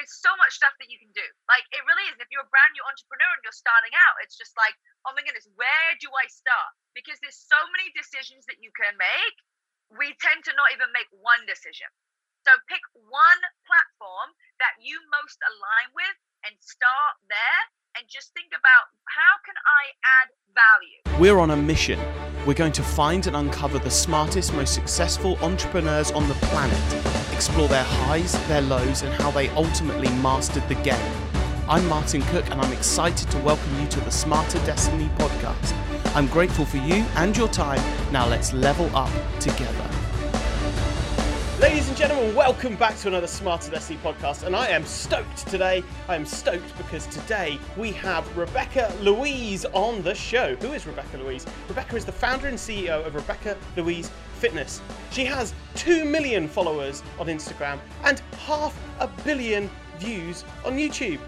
there's so much stuff that you can do. Like it really is. If you're a brand new entrepreneur and you're starting out, it's just like, oh my goodness, where do I start? Because there's so many decisions that you can make. We tend to not even make one decision. So pick one platform that you most align with and start there and just think about how can I add value? We're on a mission. We're going to find and uncover the smartest, most successful entrepreneurs on the planet explore their highs, their lows, and how they ultimately mastered the game. I'm Martin Cook, and I'm excited to welcome you to the Smarter Destiny podcast. I'm grateful for you and your time. Now let's level up together. Ladies and gentlemen, welcome back to another Smarter Destiny podcast. And I am stoked today. I am stoked because today we have Rebecca Louise on the show. Who is Rebecca Louise? Rebecca is the founder and CEO of Rebecca Louise Fitness. She has 2 million followers on Instagram and half a billion views on YouTube.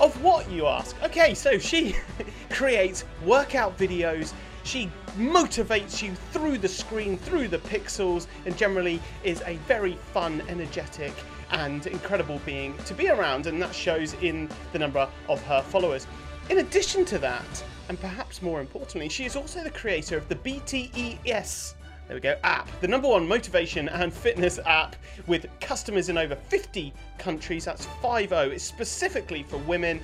Of what, you ask? Okay, so she creates workout videos she motivates you through the screen, through the pixels, and generally is a very fun, energetic, and incredible being to be around, and that shows in the number of her followers. In addition to that, and perhaps more importantly, she is also the creator of the BTES there we go, app, the number one motivation and fitness app with customers in over 50 countries. That's 50. It's specifically for women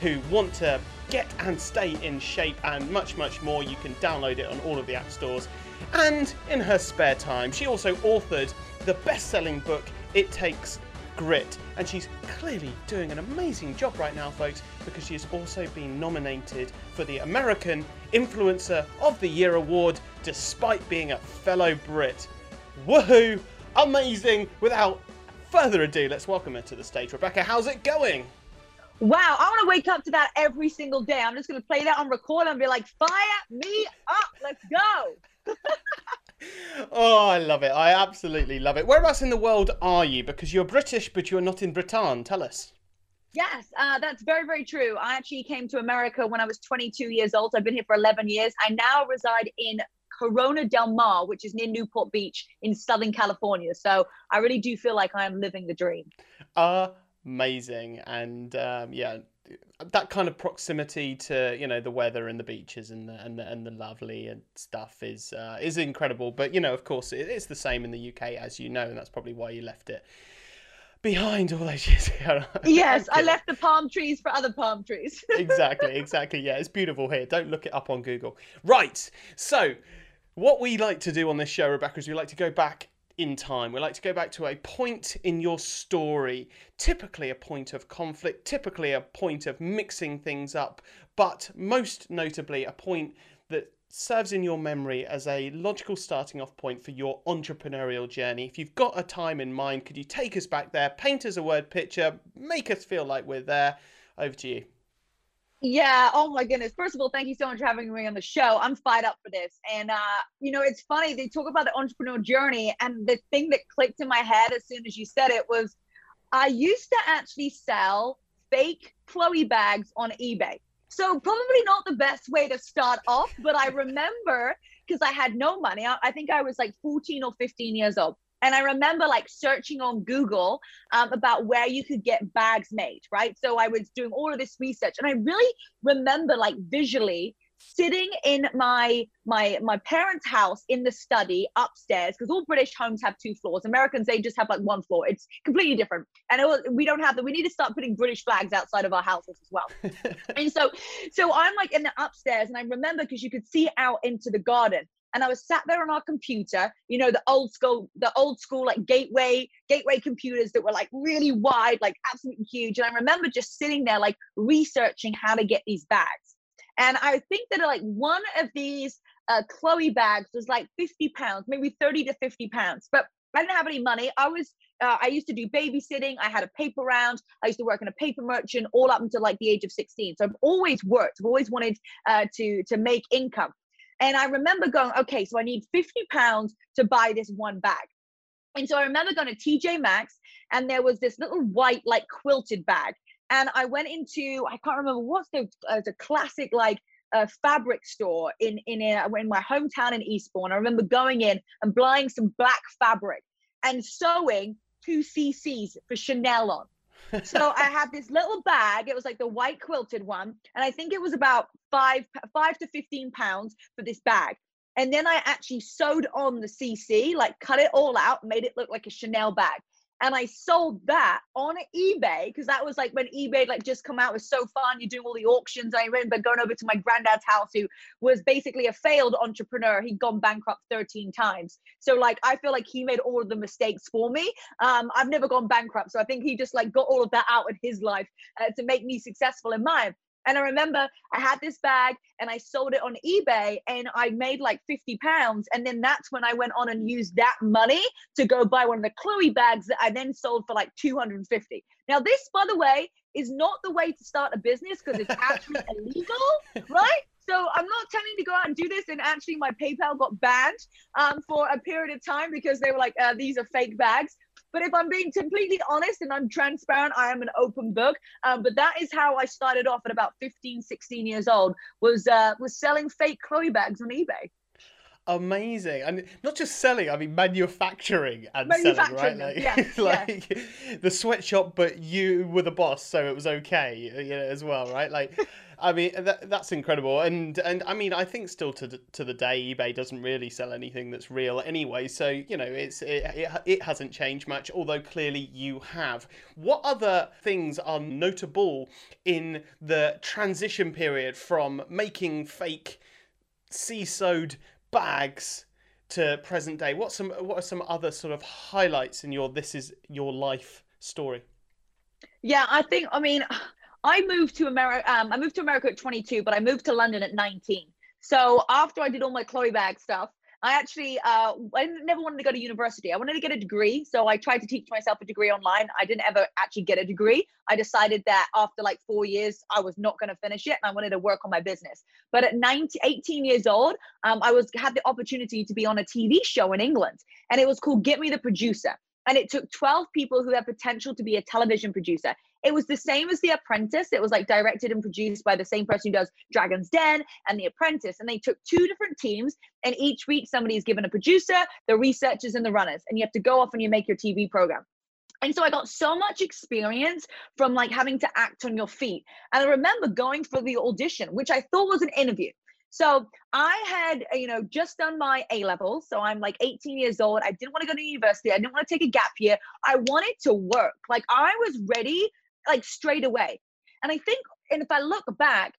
who want to get and stay in shape and much, much more. You can download it on all of the app stores. And in her spare time, she also authored the best selling book, It Takes Grit. And she's clearly doing an amazing job right now, folks, because she has also been nominated for the American Influencer of the Year award, despite being a fellow Brit. Woohoo! Amazing! Without further ado, let's welcome her to the stage. Rebecca, how's it going? Wow, I want to wake up to that every single day. I'm just going to play that on record and be like, fire me up. Let's go. oh, I love it. I absolutely love it. Whereabouts in the world are you? Because you're British, but you're not in Britain. Tell us. Yes, uh, that's very, very true. I actually came to America when I was 22 years old. I've been here for 11 years. I now reside in Corona del Mar, which is near Newport Beach in Southern California. So I really do feel like I am living the dream. Amazing and um, yeah that kind of proximity to you know the weather and the beaches and the and the, and the lovely and stuff is uh, is incredible but you know of course it's the same in the UK as you know and that's probably why you left it behind all those years. Yes, I left the palm trees for other palm trees. exactly, exactly. Yeah, it's beautiful here. Don't look it up on Google. Right. So, what we like to do on this show, Rebecca, is we like to go back in time. We like to go back to a point in your story, typically a point of conflict, typically a point of mixing things up, but most notably a point that serves in your memory as a logical starting off point for your entrepreneurial journey. If you've got a time in mind, could you take us back there, paint us a word picture, make us feel like we're there? Over to you. Yeah. Oh my goodness. First of all, thank you so much for having me on the show. I'm fired up for this. And uh, you know, it's funny they talk about the entrepreneur journey, and the thing that clicked in my head as soon as you said it was, I used to actually sell fake Chloe bags on eBay. So probably not the best way to start off, but I remember because I had no money. I, I think I was like 14 or 15 years old. And I remember like searching on Google um, about where you could get bags made, right? So I was doing all of this research, and I really remember like visually sitting in my my my parents' house in the study upstairs because all British homes have two floors. Americans they just have like one floor. It's completely different, and was, we don't have that. We need to start putting British flags outside of our houses as well. and so so I'm like in the upstairs, and I remember because you could see out into the garden, and I was sat there on our computer, you know, the old school, the old school like gateway, gateway computers that were like really wide, like absolutely huge. And I remember just sitting there like researching how to get these bags. And I think that like one of these uh, Chloe bags was like 50 pounds, maybe 30 to 50 pounds. But I didn't have any money. I was, uh, I used to do babysitting. I had a paper round. I used to work in a paper merchant all up until like the age of 16. So I've always worked. I've always wanted uh, to to make income. And I remember going, okay, so I need 50 pounds to buy this one bag. And so I remember going to TJ Maxx and there was this little white, like quilted bag. And I went into, I can't remember what's the, uh, the classic, like, a fabric store in in a, in my hometown in Eastbourne. I remember going in and buying some black fabric and sewing two CCs for Chanel on. so I had this little bag. It was like the white quilted one, and I think it was about five five to fifteen pounds for this bag. And then I actually sewed on the CC, like cut it all out, made it look like a Chanel bag and I sold that on eBay because that was like when eBay like just come out was so fun. You're doing all the auctions. I remember going over to my granddad's house who was basically a failed entrepreneur. He'd gone bankrupt 13 times. So like I feel like he made all of the mistakes for me. Um, I've never gone bankrupt, so I think he just like got all of that out in his life uh, to make me successful in mine. And I remember I had this bag and I sold it on eBay and I made like 50 pounds. And then that's when I went on and used that money to go buy one of the Chloe bags that I then sold for like 250. Now, this, by the way, is not the way to start a business because it's actually illegal, right? So I'm not telling you to go out and do this. And actually, my PayPal got banned um, for a period of time because they were like, uh, these are fake bags. But if I'm being completely honest and I'm transparent, I am an open book. Um, but that is how I started off at about 15, 16 years old, was uh, was selling fake Chloe bags on eBay. Amazing, and not just selling. I mean, manufacturing and manufacturing, selling, right? Like, yeah, like yeah. the sweatshop, but you were the boss, so it was okay, you know, as well, right? Like, I mean, that, that's incredible, and and I mean, I think still to the, to the day, eBay doesn't really sell anything that's real anyway. So you know, it's it, it, it hasn't changed much. Although clearly you have. What other things are notable in the transition period from making fake sewed bags to present day? What some what are some other sort of highlights in your this is your life story? Yeah, I think I mean I moved to America. Um, I moved to America at 22, but I moved to London at 19. So after I did all my Chloe bag stuff, I actually uh, I never wanted to go to university. I wanted to get a degree, so I tried to teach myself a degree online. I didn't ever actually get a degree. I decided that after like four years, I was not going to finish it, and I wanted to work on my business. But at 19, 18 years old, um, I was had the opportunity to be on a TV show in England, and it was called Get Me the Producer and it took 12 people who had potential to be a television producer. It was the same as The Apprentice. It was like directed and produced by the same person who does Dragon's Den and The Apprentice. And they took two different teams, and each week somebody is given a producer, the researchers, and the runners. And you have to go off and you make your TV program. And so I got so much experience from like having to act on your feet. And I remember going for the audition, which I thought was an interview. So I had, you know, just done my A levels. So I'm like 18 years old. I didn't want to go to university. I didn't want to take a gap year. I wanted to work. Like I was ready, like straight away. And I think, and if I look back,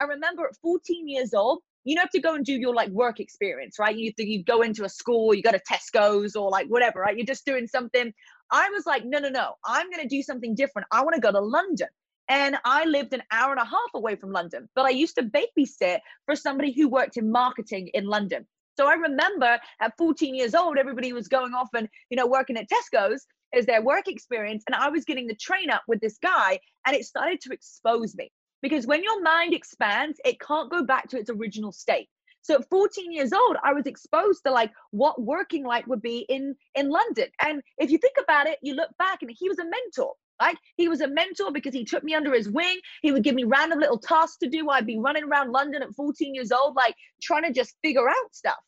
I remember at 14 years old, you have to go and do your like work experience, right? You you go into a school, you go to Tesco's or like whatever, right? You're just doing something. I was like, no, no, no, I'm gonna do something different. I want to go to London. And I lived an hour and a half away from London, but I used to babysit for somebody who worked in marketing in London. So I remember at 14 years old, everybody was going off and, you know, working at Tesco's as their work experience. And I was getting the train up with this guy, and it started to expose me because when your mind expands, it can't go back to its original state. So at 14 years old, I was exposed to like what working like would be in in London. And if you think about it, you look back and he was a mentor. Like he was a mentor because he took me under his wing. He would give me random little tasks to do. I'd be running around London at 14 years old, like trying to just figure out stuff.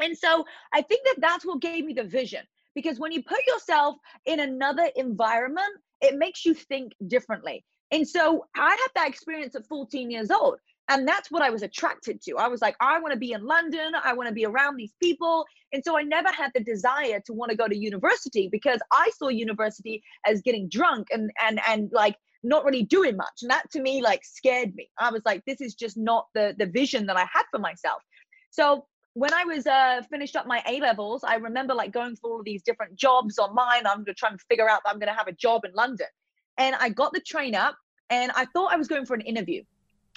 And so I think that that's what gave me the vision because when you put yourself in another environment, it makes you think differently. And so I had that experience at 14 years old. And that's what I was attracted to. I was like, I want to be in London. I want to be around these people. And so I never had the desire to want to go to university because I saw university as getting drunk and and and like not really doing much. And that to me like scared me. I was like, this is just not the the vision that I had for myself. So when I was uh, finished up my A levels, I remember like going for all these different jobs online. I'm gonna try and figure out that I'm gonna have a job in London. And I got the train up and I thought I was going for an interview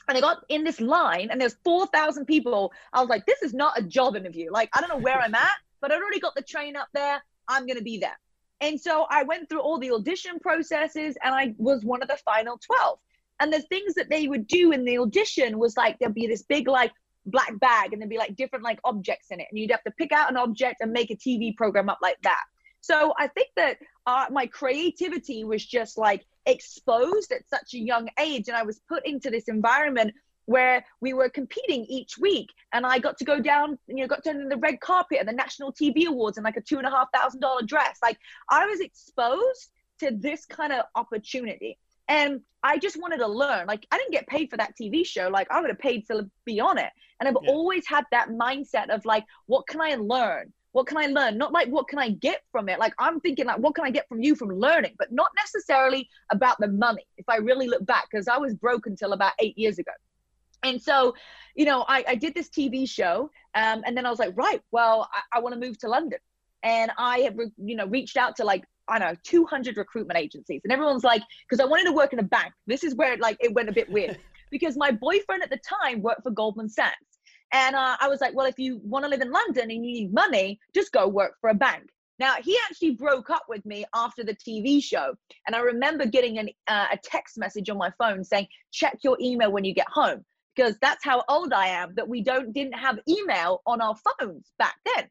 and I got in this line and there's 4,000 people. I was like, this is not a job interview. Like, I don't know where I'm at, but I've already got the train up there. I'm going to be there. And so I went through all the audition processes and I was one of the final 12. And the things that they would do in the audition was like, there'd be this big, like, black bag and there'd be like different like objects in it. And you'd have to pick out an object and make a TV program up like that. So I think that uh, my creativity was just like exposed at such a young age, and I was put into this environment where we were competing each week and I got to go down, you know, got down in the red carpet at the national TV awards in like a two and a half thousand dollar dress. Like I was exposed to this kind of opportunity. And I just wanted to learn. Like I didn't get paid for that TV show. Like I would have paid to be on it. And I've yeah. always had that mindset of like, what can I learn? What can I learn? Not like what can I get from it? Like I'm thinking like what can I get from you from learning, but not necessarily about the money. If I really look back, because I was broke until about eight years ago. And so, you know, I, I did this TV show, um, and then I was like, right, well, I, I want to move to London, and I have, you know, reached out to like I don't know 200 recruitment agencies, and everyone's like, because I wanted to work in a bank. This is where it, like it went a bit weird, because my boyfriend at the time worked for Goldman Sachs, and uh, I was like, well, if you want to live in London and you need money, just go work for a bank. Now, he actually broke up with me after the TV show. And I remember getting an, uh, a text message on my phone saying, check your email when you get home because that's how old I am that we don't didn't have email on our phones back then.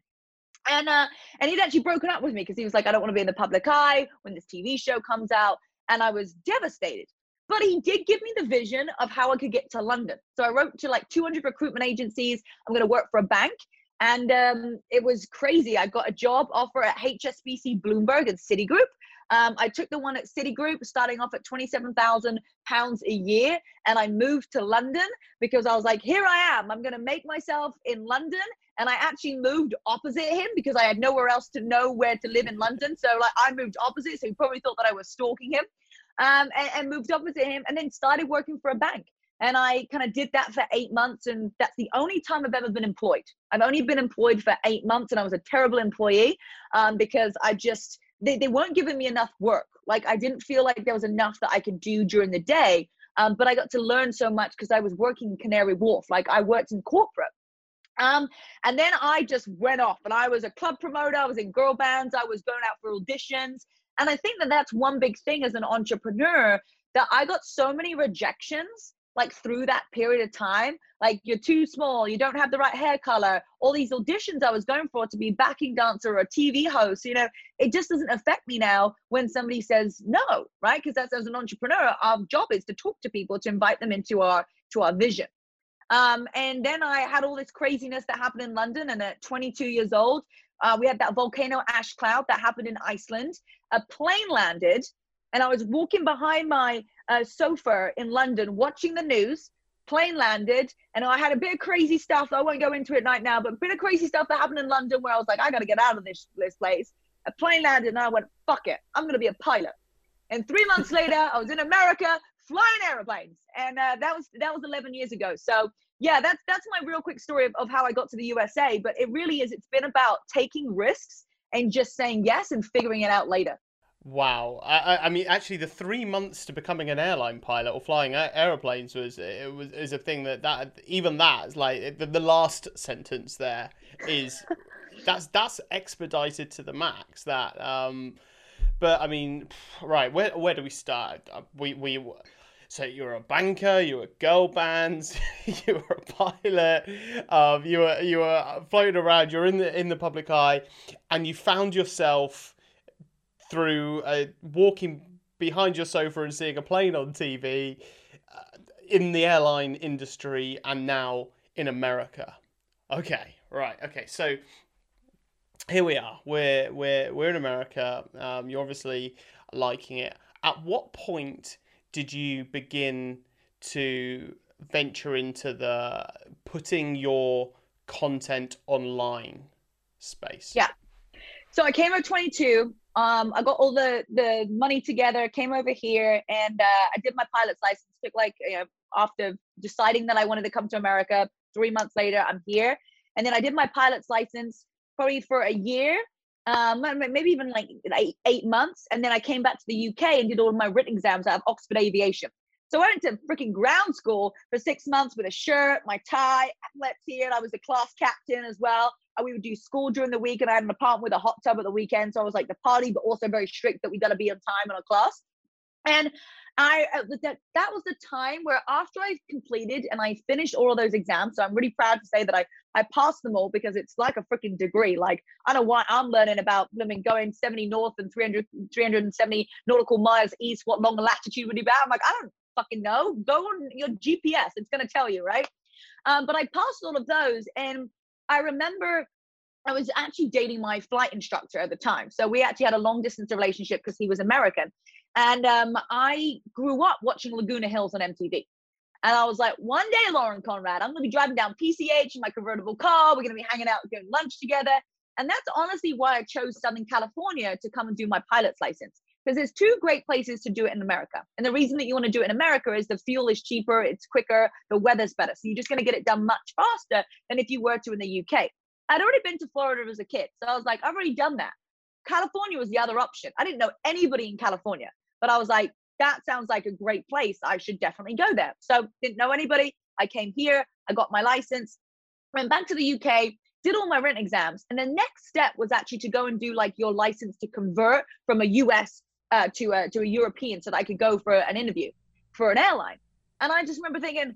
And uh and he'd actually broken up with me because he was like, I don't want to be in the public eye when this TV show comes out. And I was devastated. But he did give me the vision of how I could get to London. So I wrote to like 200 recruitment agencies. I'm going to work for a bank. And um, it was crazy. I got a job offer at HSBC Bloomberg and Citigroup. Um, I took the one at Citigroup, starting off at twenty-seven thousand pounds a year, and I moved to London because I was like, "Here I am. I'm going to make myself in London." And I actually moved opposite him because I had nowhere else to know where to live in London. So like, I moved opposite, so he probably thought that I was stalking him, um, and, and moved opposite him, and then started working for a bank. And I kind of did that for eight months. And that's the only time I've ever been employed. I've only been employed for eight months. And I was a terrible employee um, because I just, they, they weren't giving me enough work. Like I didn't feel like there was enough that I could do during the day. Um, but I got to learn so much because I was working Canary Wharf. Like I worked in corporate. Um, and then I just went off and I was a club promoter. I was in girl bands. I was going out for auditions. And I think that that's one big thing as an entrepreneur that I got so many rejections like through that period of time. Like you're too small you don't have the right hair color. All these auditions i was going for to be backing dancer or a tv host you know it just doesn't affect me now when somebody says no right? Because that's as an entrepreneur our job is to talk to people to invite them into our to our vision. Um, and then i had all this craziness that happened in london and at 22 years old uh, we had that volcano ash cloud that happened in iceland a plane landed and i was walking behind my uh, sofa in London watching the news. Plane landed, and I had a bit of crazy stuff. I won't go into it right now, but a bit of crazy stuff that happened in London where I was like, I got to get out of this this place. A plane landed, and I went, fuck it, I'm gonna be a pilot. And three months later, I was in America flying airplanes, and uh, that was that was 11 years ago. So yeah, that's that's my real quick story of, of how I got to the USA. But it really is. It's been about taking risks and just saying yes and figuring it out later. Wow, I, I mean, actually, the three months to becoming an airline pilot or flying aeroplanes was it was is a thing that that even that like the, the last sentence there is that's that's expedited to the max. That um, but I mean, right, where where do we start? Uh, we we so you're a banker, you were girl bands, you were a pilot, um, you were you were floating around, you're in the in the public eye, and you found yourself through uh, walking behind your sofa and seeing a plane on TV uh, in the airline industry and now in America. Okay, right. Okay, so here we are. We're we're we're in America. Um, you're obviously liking it. At what point did you begin to venture into the putting your content online space? Yeah. So I came at 22 um, I got all the the money together, came over here, and uh, I did my pilot's license. Took like you know, after deciding that I wanted to come to America. Three months later, I'm here, and then I did my pilot's license probably for a year, um, maybe even like eight, eight months, and then I came back to the UK and did all my written exams out of Oxford Aviation. So I went to freaking ground school for six months with a shirt, my tie, epaulets here, and I was a class captain as well And we would do school during the week, and I had an apartment with a hot tub at the weekend. So I was like the party, but also very strict that we got to be on time in a class. And I uh, that that was the time where after I completed and I finished all of those exams, so I'm really proud to say that I I passed them all because it's like a freaking degree. Like I don't want I'm learning about I mean going 70 north and 300 370 nautical miles east. What long latitude would be about? I'm like I don't fucking know. Go on your GPS. It's gonna tell you, right? Um, but I passed all of those, and I remember I was actually dating my flight instructor at the time. So we actually had a long distance relationship because he was American. And um, I grew up watching Laguna Hills on MTV. And I was like, one day, Lauren Conrad, I'm going to be driving down PCH in my convertible car. We're going to be hanging out, doing lunch together. And that's honestly why I chose Southern California to come and do my pilot's license. Because there's two great places to do it in America. And the reason that you want to do it in America is the fuel is cheaper, it's quicker, the weather's better. So you're just going to get it done much faster than if you were to in the UK. I'd already been to Florida as a kid. So I was like, I've already done that. California was the other option. I didn't know anybody in California, but I was like, that sounds like a great place. I should definitely go there. So didn't know anybody. I came here. I got my license. Went back to the UK. Did all my rent exams, and the next step was actually to go and do like your license to convert from a US uh, to a to a European, so that I could go for an interview for an airline. And I just remember thinking,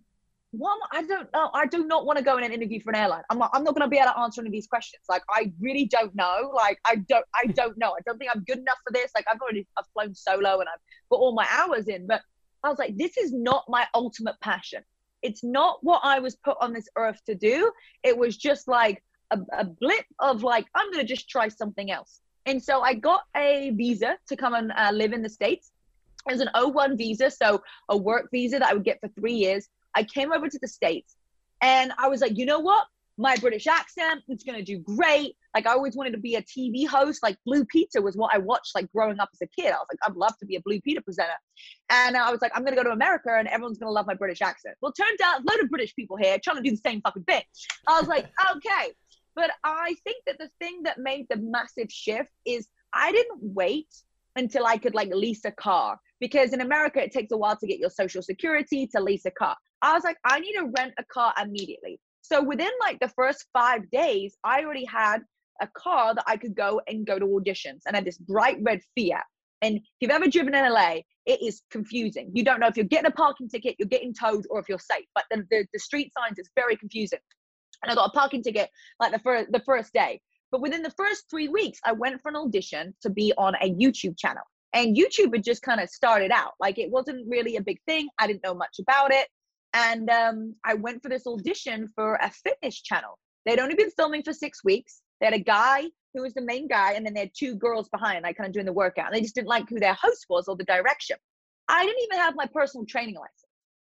one, I don't know. I do not want to go in an interview for an airline. I'm not, I'm not going to be able to answer any of these questions. Like, I really don't know. Like, I don't, I don't know. I don't think I'm good enough for this. Like, I've already, I've flown solo and I've put all my hours in, but I was like, this is not my ultimate passion. It's not what I was put on this earth to do. It was just like a, a blip of like, I'm going to just try something else. And so I got a visa to come and uh, live in the States. It was an O1 visa, so a work visa that I would get for three years. I came over to the States and I was like, you know what? My British accent, it's going to do great. Like, I always wanted to be a TV host. Like, Blue Peter was what I watched, like, growing up as a kid. I was like, I'd love to be a Blue Peter presenter. And I was like, I'm going to go to America and everyone's going to love my British accent. Well, turns out a load of British people here trying to do the same fucking thing. I was like, okay. But I think that the thing that made the massive shift is I didn't wait until I could like lease a car because in America it takes a while to get your social security to lease a car. I was like, I need to rent a car immediately. So within like the first five days, I already had a car that I could go and go to auditions and I had this bright red Fiat. And if you've ever driven in LA, it is confusing. You don't know if you're getting a parking ticket, you're getting towed, or if you're safe. But the, the, the street signs is very confusing. And I got a parking ticket like the first the first day. But within the first three weeks, I went for an audition to be on a YouTube channel. And YouTube had just kind of started out. Like it wasn't really a big thing. I didn't know much about it. And um, I went for this audition for a fitness channel. They'd only been filming for six weeks. They had a guy who was the main guy, and then they had two girls behind, like kind of doing the workout. And they just didn't like who their host was or the direction. I didn't even have my personal training license.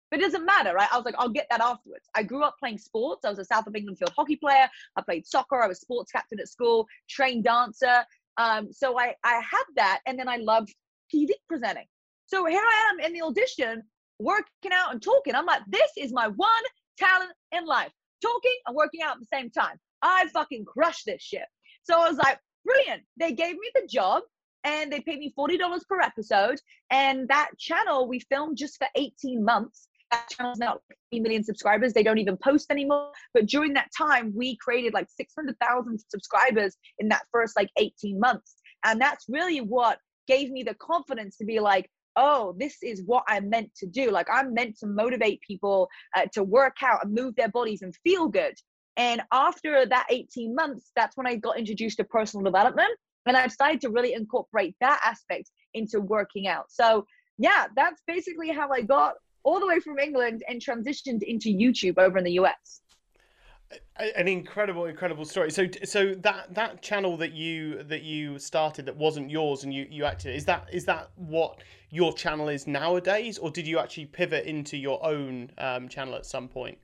But it doesn't matter, right? I was like, I'll get that afterwards. I grew up playing sports. I was a South of England field hockey player. I played soccer. I was sports captain at school, trained dancer. Um, so I, I had that. And then I loved TV presenting. So here I am in the audition working out and talking. I'm like, this is my one talent in life talking and working out at the same time. I fucking crushed this shit. So I was like, brilliant. They gave me the job and they paid me $40 per episode. And that channel we filmed just for 18 months. That channel's now 3 million subscribers. They don't even post anymore. But during that time, we created like 600,000 subscribers in that first like 18 months. And that's really what gave me the confidence to be like, oh, this is what I'm meant to do. Like I'm meant to motivate people uh, to work out and move their bodies and feel good. And after that 18 months, that's when I got introduced to personal development. And I've started to really incorporate that aspect into working out. So, yeah, that's basically how I got all the way from England and transitioned into YouTube over in the US an incredible incredible story. So so that that channel that you that you started that wasn't yours and you you acted is that is that what your channel is nowadays? Or did you actually pivot into your own um, channel at some point?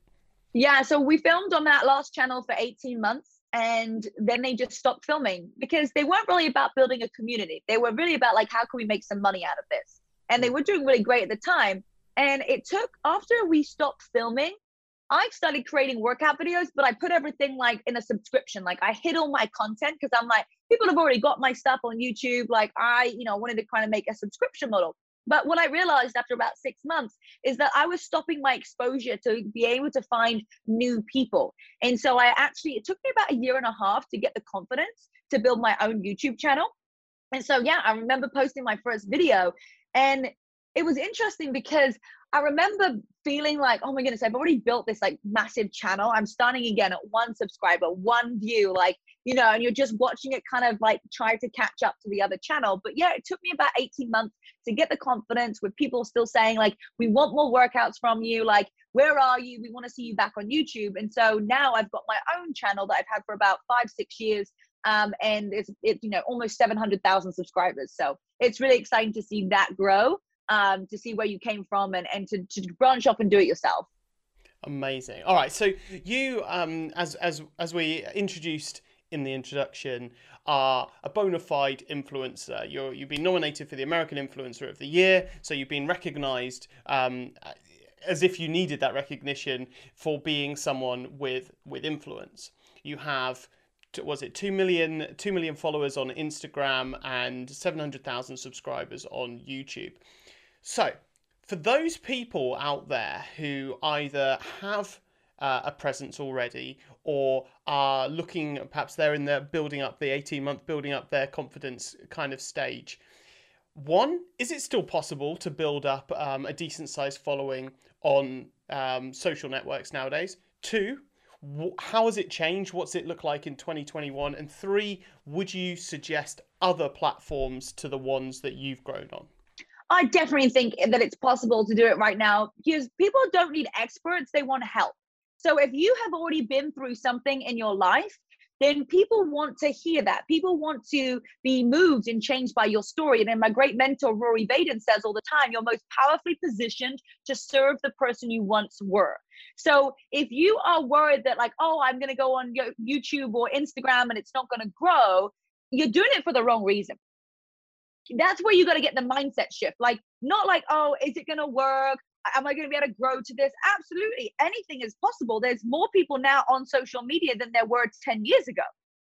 Yeah so we filmed on that last channel for 18 months and then they just stopped filming because they weren't really about building a community. They were really about like how can we make some money out of this? And they were doing really great at the time. And it took after we stopped filming I started creating workout videos, but I put everything like in a subscription. Like I hid all my content because I'm like, people have already got my stuff on YouTube. Like I, you know, wanted to kind of make a subscription model. But what I realized after about six months is that I was stopping my exposure to be able to find new people. And so I actually, it took me about a year and a half to get the confidence to build my own YouTube channel. And so, yeah, I remember posting my first video and it was interesting because I remember feeling like, oh my goodness, I've already built this like massive channel. I'm starting again at one subscriber, one view, like, you know, and you're just watching it kind of like try to catch up to the other channel. But yeah, it took me about 18 months to get the confidence with people still saying, like, we want more workouts from you. Like, where are you? We want to see you back on YouTube. And so now I've got my own channel that I've had for about five, six years. Um, and it's, it's, you know, almost 700,000 subscribers. So it's really exciting to see that grow, um, to see where you came from and, and to, to branch off and do it yourself. Amazing. All right. So you, um, as, as, as we introduced in the introduction, are a bona fide influencer. You're, you've been nominated for the American Influencer of the Year, so you've been recognized um, as if you needed that recognition for being someone with with influence. You have was it 2 million 2 million followers on Instagram and 700,000 subscribers on YouTube. So, for those people out there who either have uh, a presence already or are looking perhaps they're in the building up the 18 month building up their confidence kind of stage one is it still possible to build up um, a decent sized following on um, social networks nowadays two how has it changed? What's it look like in 2021 and three would you suggest other platforms to the ones that you've grown on? I definitely think that it's possible to do it right now because people don't need experts, they want help. So if you have already been through something in your life, then people want to hear that. People want to be moved and changed by your story. And then my great mentor, Rory Vaden, says all the time, you're most powerfully positioned to serve the person you once were. So if you are worried that, like, oh, I'm going to go on YouTube or Instagram and it's not going to grow, you're doing it for the wrong reason. That's where you got to get the mindset shift. Like, not like, oh, is it going to work? Am I going to be able to grow to this? Absolutely. Anything is possible. There's more people now on social media than there were 10 years ago.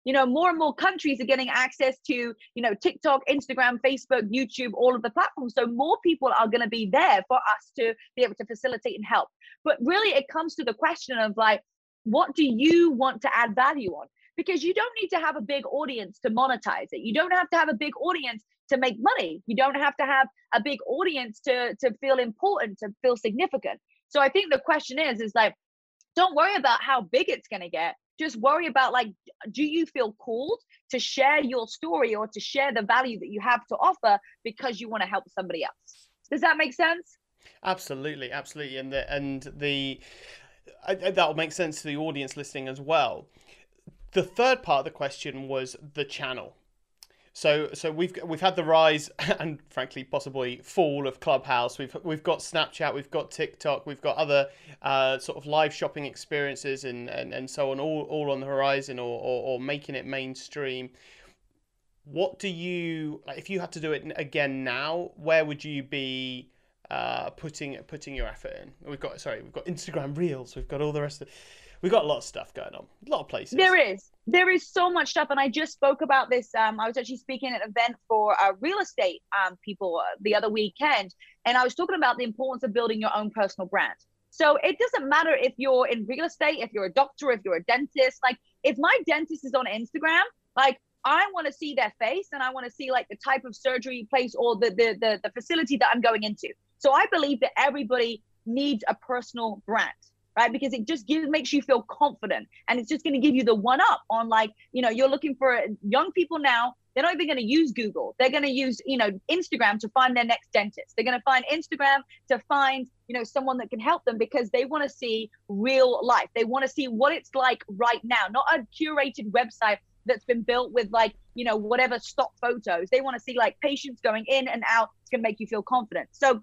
You know, more and more countries are getting access to, you know, TikTok, Instagram, Facebook, YouTube, all of the platforms. So more people are going to be there for us to be able to facilitate and help. But really, it comes to the question of like, what do you want to add value on? Because you don't need to have a big audience to monetize it. You don't have to have a big audience to make money. You don't have to have a big audience to to feel important, to feel significant. So I think the question is is like don't worry about how big it's going to get. Just worry about like do you feel called to share your story or to share the value that you have to offer because you want to help somebody else. Does that make sense? Absolutely, absolutely. And the and the that will make sense to the audience listening as well. The third part of the question was the channel so so we've we've had the rise and frankly possibly fall of Clubhouse. We've we've got Snapchat, we've got TikTok, we've got other uh, sort of live shopping experiences and, and, and so on, all, all on the horizon or, or, or making it mainstream. What do you like if you had to do it again now? Where would you be uh, putting putting your effort in? We've got sorry, we've got Instagram Reels, we've got all the rest of. We've got a lot of stuff going on, a lot of places. There is there is so much stuff and i just spoke about this um, i was actually speaking at an event for uh, real estate um, people uh, the other weekend and i was talking about the importance of building your own personal brand. So it doesn't matter if you're in real estate if you're a doctor if you're a dentist like if my dentist is on instagram like i want to see their face and i want to see like the type of surgery place or the, the the the facility that i'm going into. So i believe that everybody needs a personal brand right? Because it just gives makes you feel confident and it's just going to give you the one up on like, you know, you're looking for young people now, they're not even going to use Google. They're going to use, you know, Instagram to find their next dentist. They're going to find Instagram to find, you know, someone that can help them because they want to see real life. They want to see what it's like right now, not a curated website that's been built with like, you know, whatever stock photos. They want to see like patients going in and out. It's going to make you feel confident. So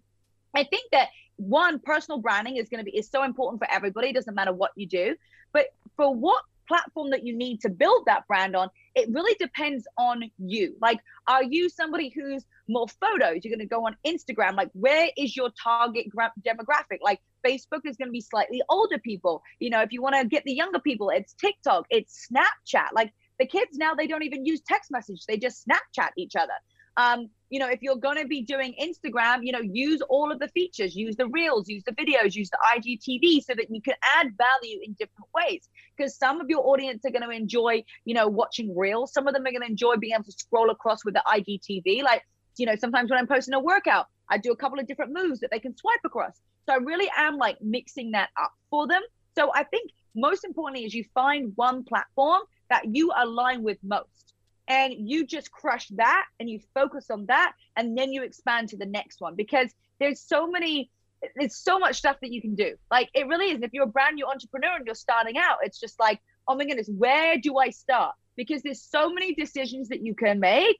I think that one personal branding is going to be is so important for everybody it doesn't matter what you do. But for what platform that you need to build that brand on it really depends on you. Like are you somebody who's more photos? You're going to go on instagram like where is your target demographic? Like facebook is going to be slightly older people. You know if you want to get the younger people it's tiktok it's snapchat. Like the kids now they don't even use text message they just snapchat each other um, you know, if you're going to be doing Instagram, you know, use all of the features, use the reels, use the videos, use the IGTV so that you can add value in different ways. Because some of your audience are going to enjoy, you know, watching reels. Some of them are going to enjoy being able to scroll across with the IGTV. Like, you know, sometimes when I'm posting a workout, I do a couple of different moves that they can swipe across. So I really am like mixing that up for them. So I think most importantly is you find one platform that you align with most and you just crush that and you focus on that and then you expand to the next one because there's so many there's so much stuff that you can do. Like it really is. If you're a brand new entrepreneur and you're starting out, it's just like, oh my goodness, where do I start? Because there's so many decisions that you can make.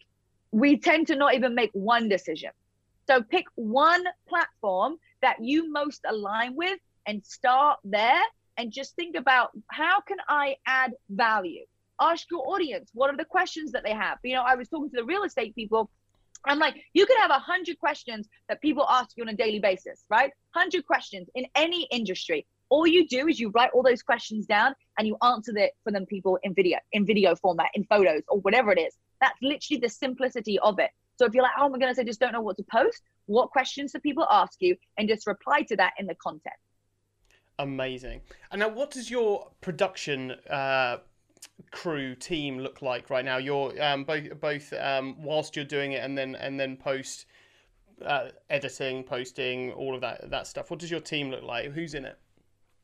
We tend to not even make one decision. So pick one platform that you most align with and start there and just think about how can I add value? Ask your audience, what are the questions that they have? You know, I was talking to the real estate people I'm like, you could have a hundred questions that people ask you on a daily basis, right? Hundred questions in any industry. All you do is you write all those questions down and you answer it for them people in video, in video format, in photos, or whatever it is. That's literally the simplicity of it. So if you're like, oh my goodness, I just don't know what to post, what questions do people ask you, and just reply to that in the content. Amazing. And now, what does your production uh, crew team look like right now? You're um, both both um, whilst you're doing it and then and then post uh, editing, posting, all of that that stuff. What does your team look like? Who's in it?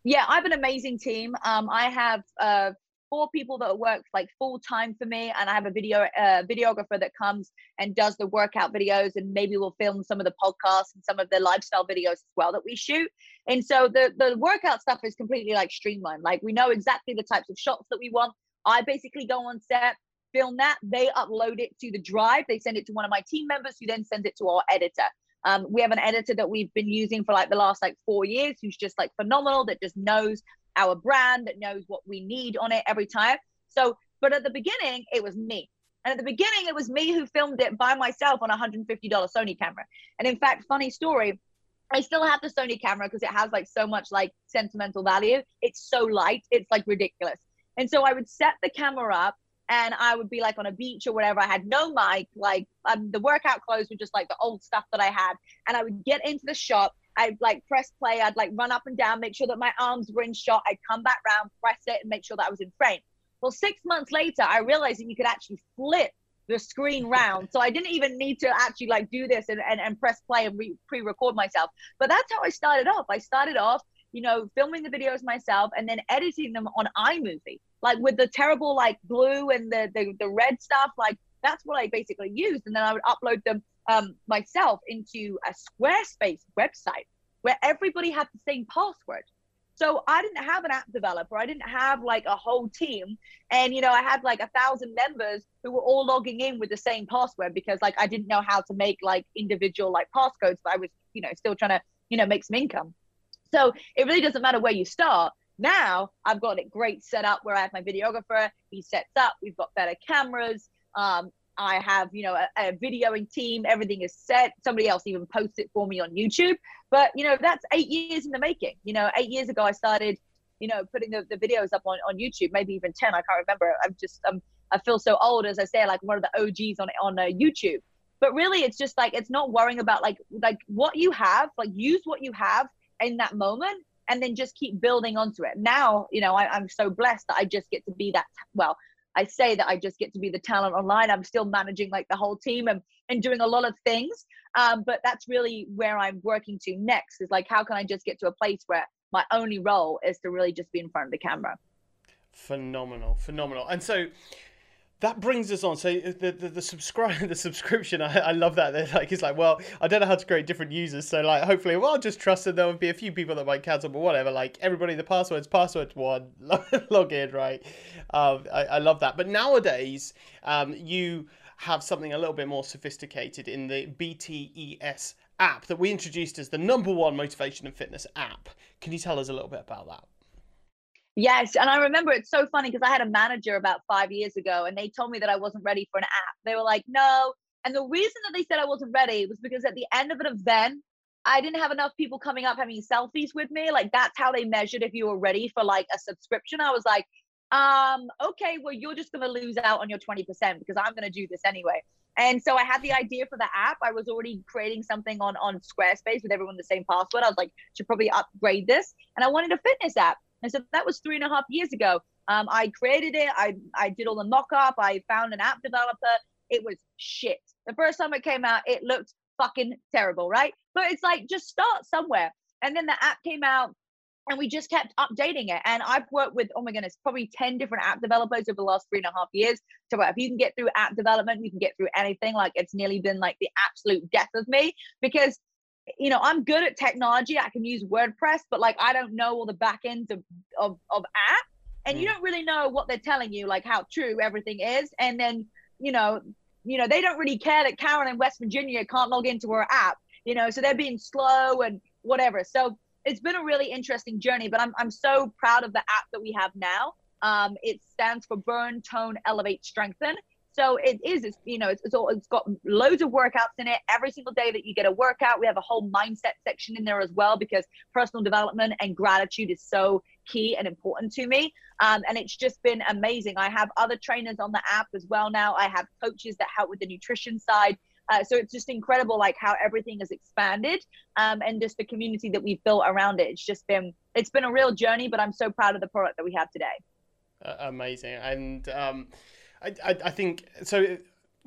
Yeah, I have an amazing team. Um, I have uh, four people that work like full time for me, and I have a video uh, videographer that comes and does the workout videos, and maybe we'll film some of the podcasts and some of the lifestyle videos as well that we shoot. And so the the workout stuff is completely like streamlined. Like we know exactly the types of shots that we want. I basically go on set, film that, they upload it to the drive, they send it to one of my team members who then sends it to our editor. Um, we have an editor that we've been using for like the last like four years who's just like phenomenal, that just knows our brand, that knows what we need on it every time. So, but at the beginning, it was me. And at the beginning, it was me who filmed it by myself on a $150 Sony camera. And in fact, funny story, I still have the Sony camera because it has like so much like sentimental value. It's so light, it's like ridiculous. And so I would set the camera up and I would be like on a beach or whatever. I had no mic, like um, the workout clothes were just like the old stuff that I had. And I would get into the shop. I'd like press play. I'd like run up and down, make sure that my arms were in shot. I'd come back round, press it, and make sure that I was in frame. Well, six months later, I realized that you could actually flip the screen round. So I didn't even need to actually like do this and, and, and press play and re- pre-record myself. But that's how I started off. I started off you know, filming the videos myself and then editing them on iMovie, like with the terrible like blue and the the, the red stuff. Like that's what I basically used, and then I would upload them um, myself into a Squarespace website where everybody had the same password. So I didn't have an app developer. I didn't have like a whole team. And, you know, I had like a thousand members who were all logging in with the same password because like I didn't know how to make like individual like passcodes, but I was, you know, still trying to, you know, make some income. So it really doesn't matter where you start. Now I've got it great set up where I have my videographer. He sets up. We've got better cameras. Um, I have, you know, a, a, videoing team. Everything is set. Somebody else even posts it for me on YouTube. But you know, that's eight years in the making. You know, eight years ago I started, you know, putting the, the videos up on, on YouTube. Maybe even ten. I can't remember. I'm just um, I feel so old as I say, like one of the OGs on on uh, YouTube. But really, it's just like it's not worrying about like like what you have. Like use what you have in that moment and then just keep building onto it. Now, you know, I, am so blessed that I just get to be that. Well, I say that I just get to be the talent online. I'm still managing like the whole team and, and doing a lot of things. Um, but that's really where I'm working to next is like, how can I just get to a place where my only role is to really just be in front of the camera? Phenomenal, phenomenal. And so, that brings us on. So the the, the subscribe the subscription, I, I love that. They're like it's like, well, I don't know how to create different users. So like, hopefully, well, I'll just trust that there will be a few people that might cancel, but whatever. Like everybody, the password's password one, log in, right? Um, I, I love that. But nowadays, um, you have something a little bit more sophisticated in the BTES app that we introduced as the number one motivation and fitness app. Can you tell us a little bit about that? Yes, and I remember it's so funny because I had a manager about five years ago, and they told me that I wasn't ready for an app. They were like, "No," and the reason that they said I wasn't ready was because at the end of an event, I didn't have enough people coming up having selfies with me. Like that's how they measured if you were ready for like a subscription. I was like, um, okay, well, you're just gonna lose out on your 20% because I'm gonna do this anyway. And so I had the idea for the app. I was already creating something on on Squarespace with everyone the same password. I was like, should probably upgrade this. And I wanted a fitness app. And so that was three and a half years ago. Um, I created it. I, I did all the mock up. I found an app developer. It was shit. The first time it came out, it looked fucking terrible, right? But it's like, just start somewhere. And then the app came out and we just kept updating it. And I've worked with, oh my goodness, probably 10 different app developers over the last three and a half years. So if you can get through app development, you can get through anything. Like it's nearly been like the absolute death of me because you know, I'm good at technology. I can use WordPress, but like I don't know all the back ends of of, of app. And mm. you don't really know what they're telling you, like how true everything is. And then, you know, you know, they don't really care that Karen in West Virginia can't log into her app, you know, so they're being slow and whatever. So it's been a really interesting journey, but I'm I'm so proud of the app that we have now. Um, it stands for Burn, Tone, Elevate, Strengthen. So it is, it's, you know, it's, it's, all, it's got loads of workouts in it. Every single day that you get a workout, we have a whole mindset section in there as well because personal development and gratitude is so key and important to me. Um, and it's just been amazing. I have other trainers on the app as well now. I have coaches that help with the nutrition side. Uh, so it's just incredible, like how everything has expanded, um, and just the community that we've built around it. It's just been, it's been a real journey, but I'm so proud of the product that we have today. Uh, amazing, and um, I, I, I think so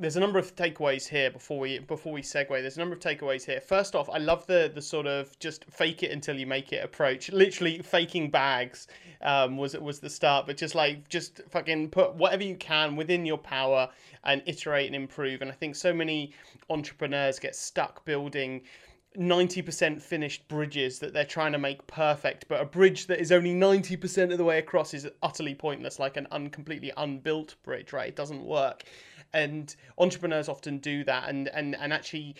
there's a number of takeaways here before we before we segue. There's a number of takeaways here. First off, I love the the sort of just fake it until you make it approach. Literally faking bags um, was was the start, but just like just fucking put whatever you can within your power and iterate and improve. And I think so many entrepreneurs get stuck building 90% finished bridges that they're trying to make perfect, but a bridge that is only 90% of the way across is utterly pointless, like an uncompletely unbuilt bridge, right? It doesn't work. And entrepreneurs often do that and, and, and actually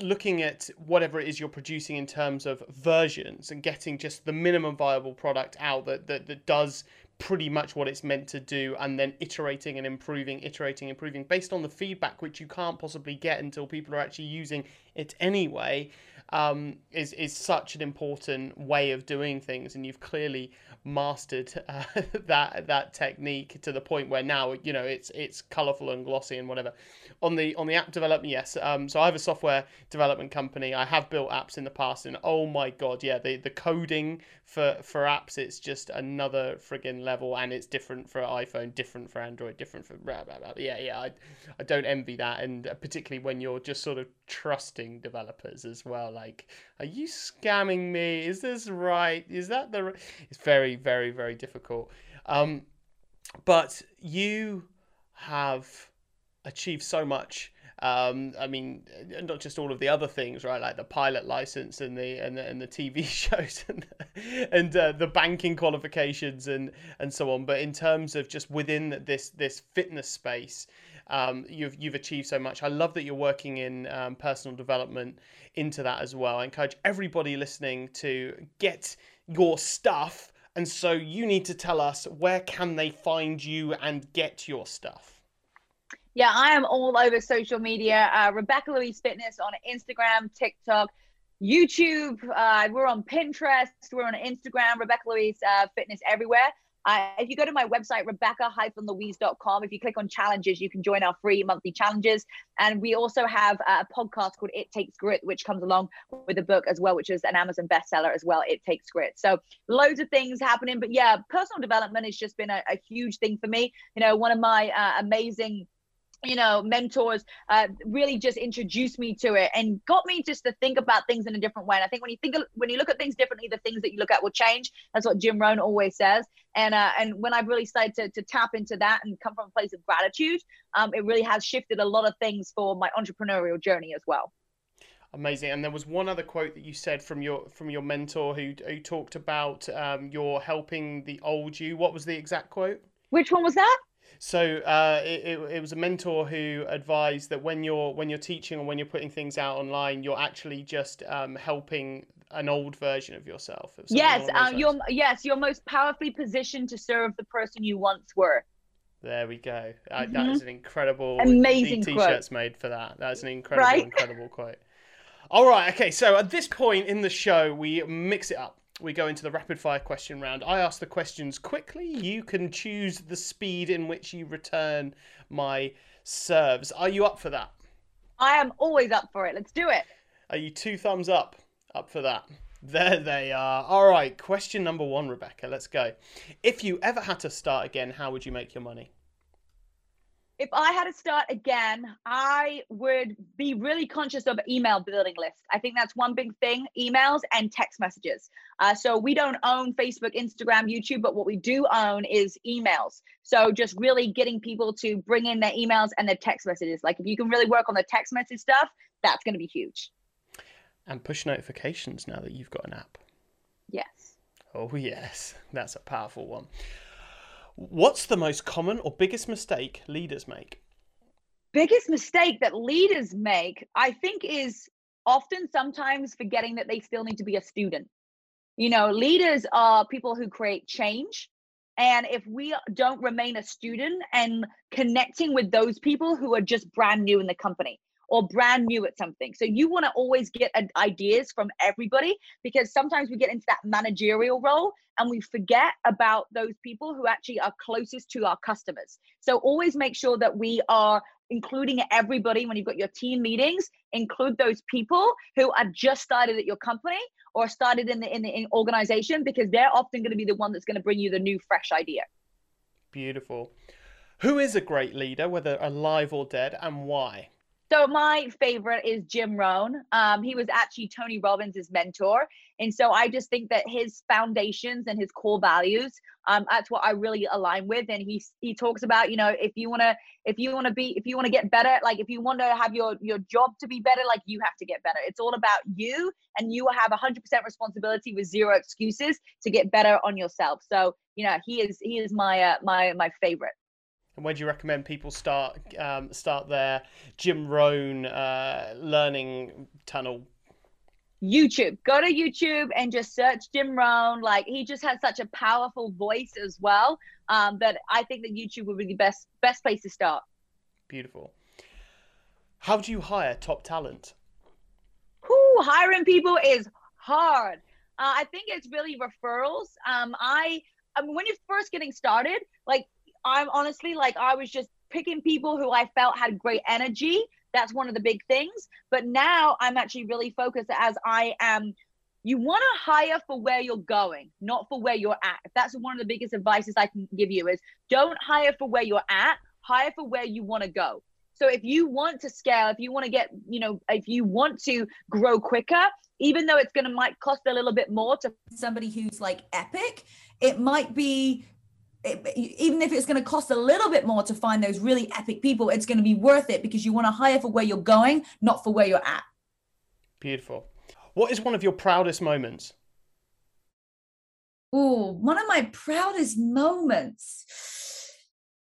looking at whatever it is you're producing in terms of versions and getting just the minimum viable product out that, that, that does pretty much what it's meant to do and then iterating and improving iterating improving based on the feedback which you can't possibly get until people are actually using it anyway um, is is such an important way of doing things. And you've clearly mastered uh, that that technique to the point where now you know it's it's colorful and glossy and whatever. On the on the app development yes um, so i have a software development company. I have built apps in the past and oh my god yeah the the coding for for apps it's just another friggin level and it's different for iphone different for android different for blah, blah, blah. yeah yeah I, I don't envy that and particularly when you're just sort of trusting developers as well like are you scamming me? Is this right? Is that the it's very very very difficult um but you have achieved so much. Um, I mean, not just all of the other things, right? Like the pilot license and the and the, and the TV shows and and uh, the banking qualifications and and so on. But in terms of just within this this fitness space, um, you've you've achieved so much. I love that you're working in um, personal development into that as well. I encourage everybody listening to get your stuff. And so you need to tell us where can they find you and get your stuff yeah, I am all over social media. Uh, Rebecca Louise Fitness on Instagram, TikTok, YouTube. Uh, we're on Pinterest. We're on Instagram. Rebecca Louise uh, Fitness everywhere. Uh, if you go to my website, rebecca-louise.com, if you click on challenges, you can join our free monthly challenges. And we also have a podcast called It Takes Grit, which comes along with the book as well, which is an Amazon bestseller as well. It Takes Grit. So loads of things happening. But yeah, personal development has just been a, a huge thing for me. You know, one of my uh, amazing you know mentors uh, really just introduced me to it and got me just to think about things in a different way. And i think when you think of, when you look at things differently the things that you look at will change. That's what jim rohn always says. And uh, and when i've really started to, to tap into that and come from a place of gratitude um, it really has shifted a lot of things for my entrepreneurial journey as well. Amazing. And there was one other quote that you said from your from your mentor who, who talked about um, your helping the old you. What was the exact quote? Which one was that so uh, it, it, it, was a mentor who advised that when you're when you're teaching or when you're putting things out online, you're actually just um, helping an old version of yourself. Yes, um, you're yes you're most powerfully positioned to serve the person you once were. There we go. Uh, mm-hmm. that is an incredible amazing t-shirts quote. made for that. That's an incredible right? incredible quote. All right. Okay. So at this point in the show, we mix it up we go into the rapid fire question round. I ask the questions quickly. You can choose the speed in which you return my serves. Are you up for that? I am always up for it. Let's do it. Are you two thumbs up? Up for that. There they are. All right, question number one, Rebecca. Let's go. If you ever had to start again, how would you make your money? If I had to start again, I would be really conscious of email building lists. I think that's one big thing emails and text messages. Uh, so we don't own Facebook, Instagram, YouTube, but what we do own is emails. So just really getting people to bring in their emails and their text messages. Like if you can really work on the text message stuff, that's going to be huge. And push notifications now that you've got an app. Yes. Oh, yes. That's a powerful one. What's the most common or biggest mistake leaders make? Biggest mistake that leaders make, I think, is often sometimes forgetting that they still need to be a student. You know, leaders are people who create change. And if we don't remain a student and connecting with those people who are just brand new in the company, or brand new at something. So you want to always get ideas from everybody because sometimes we get into that managerial role and we forget about those people who actually are closest to our customers. So always make sure that we are including everybody when you've got your team meetings include those people who are just started at your company or started in the in the in organization because they're often going to be the one that's going to bring you the new fresh idea beautiful who is a great leader whether alive or dead and why so my favorite is Jim Rohn. Um, he was actually Tony Robbins' mentor, and so I just think that his foundations and his core values, um, that's what I really align with. And he he talks about, you know, if you wanna if you wanna be if you wanna get better, like if you want to have your your job to be better, like you have to get better. It's all about you, and you will have 100% responsibility with zero excuses to get better on yourself. So you know, he is he is my uh, my my favorite. And where do you recommend people start um, start their Jim Rohn uh, learning tunnel? YouTube. Go to YouTube and just search Jim Rohn. Like he just has such a powerful voice as well. Um, that I think that YouTube would be the best best place to start. Beautiful. How do you hire top talent? Who hiring people is hard. Uh, I think it's really referrals. Um, I, I mean, when you're first getting started, like I'm honestly like I was just picking people who I felt had great energy. That's one of the big things. But now I'm actually really focused as I am. You want to hire for where you're going, not for where you're at. If that's one of the biggest advices I can give you is don't hire for where you're at, hire for where you want to go. So if you want to scale, if you want to get, you know, if you want to grow quicker, even though it's going to might cost a little bit more to somebody who's like epic, it might be even if it's going to cost a little bit more to find those really epic people, it's going to be worth it because you want to hire for where you're going, not for where you're at. Beautiful. What is one of your proudest moments? Oh, one of my proudest moments.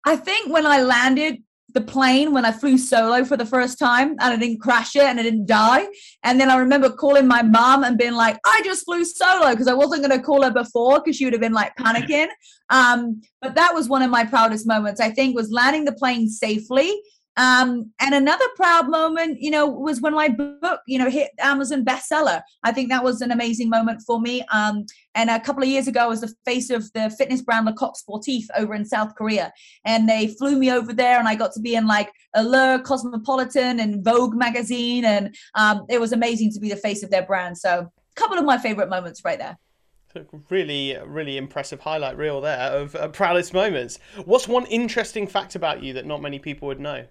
I think when I landed the plane when I flew solo for the first time and I didn't crash it and I didn't die. And then I remember calling my mom and being like, I just flew solo because I wasn't going to call her before because she would have been like panicking. Um, but that was one of my proudest moments, I think, was landing the plane safely um, and another proud moment, you know, was when my book, you know, hit Amazon bestseller. I think that was an amazing moment for me. Um, and a couple of years ago, I was the face of the fitness brand Le Coq Sportif over in South Korea. And they flew me over there, and I got to be in like Allure, Cosmopolitan, and Vogue magazine. And um, it was amazing to be the face of their brand. So, a couple of my favorite moments right there really really impressive highlight reel there of uh, proudest moments what's one interesting fact about you that not many people would know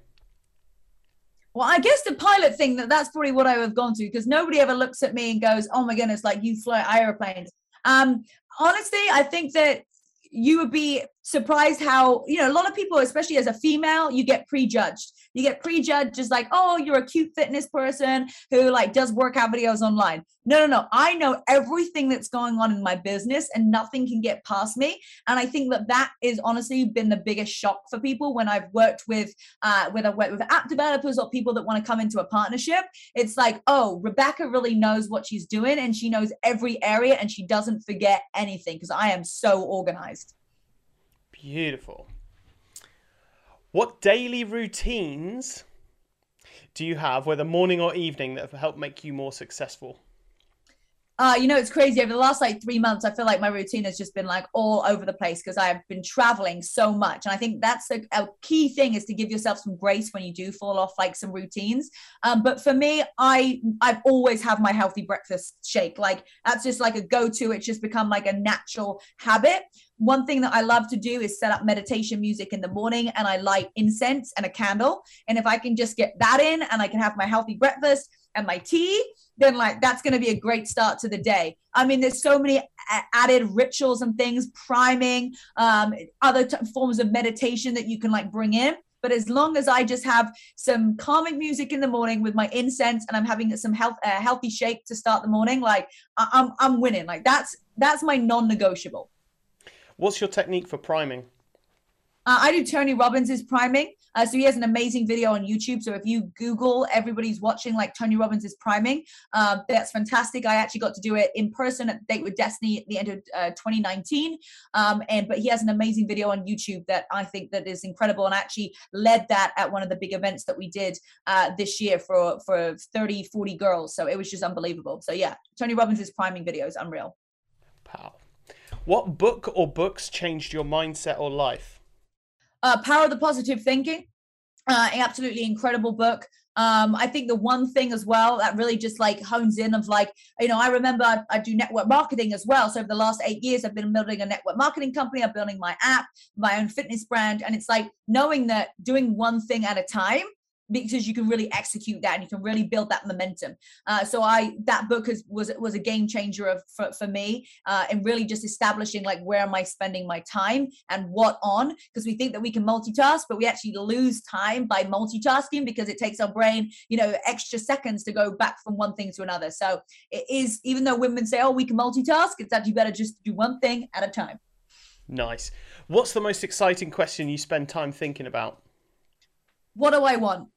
well, I guess the pilot thing that that's probably what I would have gone to because nobody ever looks at me and goes, "Oh my goodness, like you fly airplanes." Um, honestly, I think that you would be surprised how you know a lot of people, especially as a female, you get prejudged you get prejudged as like, oh, you're a cute fitness person who like does workout videos online. No, no, no. I know everything that's going on in my business and nothing can get past me. And I think that that is honestly been the biggest shock for people when I've worked with, uh, whether I've worked with app developers or people that want to come into a partnership. It's like, oh, Rebecca really knows what she's doing and she knows every area and she doesn't forget anything because I am so organized. Beautiful. What daily routines do you have, whether morning or evening, that have helped make you more successful? Uh, you know, it's crazy. Over the last like three months, I feel like my routine has just been like all over the place because I've been traveling so much. And I think that's a, a, key thing is to give yourself some grace when you do fall off like some routines. Um, but for me, I I've always have my healthy breakfast shake. Like that's just like a go-to. It's just become like a natural habit. One thing that I love to do is set up meditation music in the morning and I light incense and a candle. And if I can just get that in and I can have my healthy breakfast and my tea, then like that's going to be a great start to the day. I mean, there's so many added rituals and things, priming, um, other t- forms of meditation that you can like bring in. but as long as I just have some calming music in the morning with my incense and I'm having some health, uh, healthy shake to start the morning, like I- I'm, I'm winning. Like that's, that's my non-negotiable. What's your technique for priming? Uh, I do Tony Robbins's priming. Uh, so he has an amazing video on YouTube. So if you Google everybody's watching like Tony Robbins' priming, uh, that's fantastic. I actually got to do it in person at Date with Destiny at the end of uh, 2019. Um, and but he has an amazing video on YouTube that I think that is incredible, and I actually led that at one of the big events that we did uh, this year for for 30, 40 girls. So it was just unbelievable. So yeah, Tony Robbins' priming video is unreal. Wow. What book or books changed your mindset or life? Uh, Power of the Positive Thinking, uh, absolutely incredible book. Um, I think the one thing as well that really just like hones in of like, you know, I remember I, I, do network marketing as well. So over the last eight years, I've been building a network marketing company. I'm building my app, my own fitness brand. And it's like knowing that doing one thing at a time because you can really execute that and you can really build that momentum. Uh, so I that book is, was was a game changer of, for, for me uh, and really just establishing like where am I spending my time and what on because we think that we can multitask but we actually lose time by multitasking because it takes our brain you know extra seconds to go back from one thing to another. So it is even though women say oh we can multitask it's actually better just do one thing at a time. Nice. What's the most exciting question you spend time thinking about? What do I want?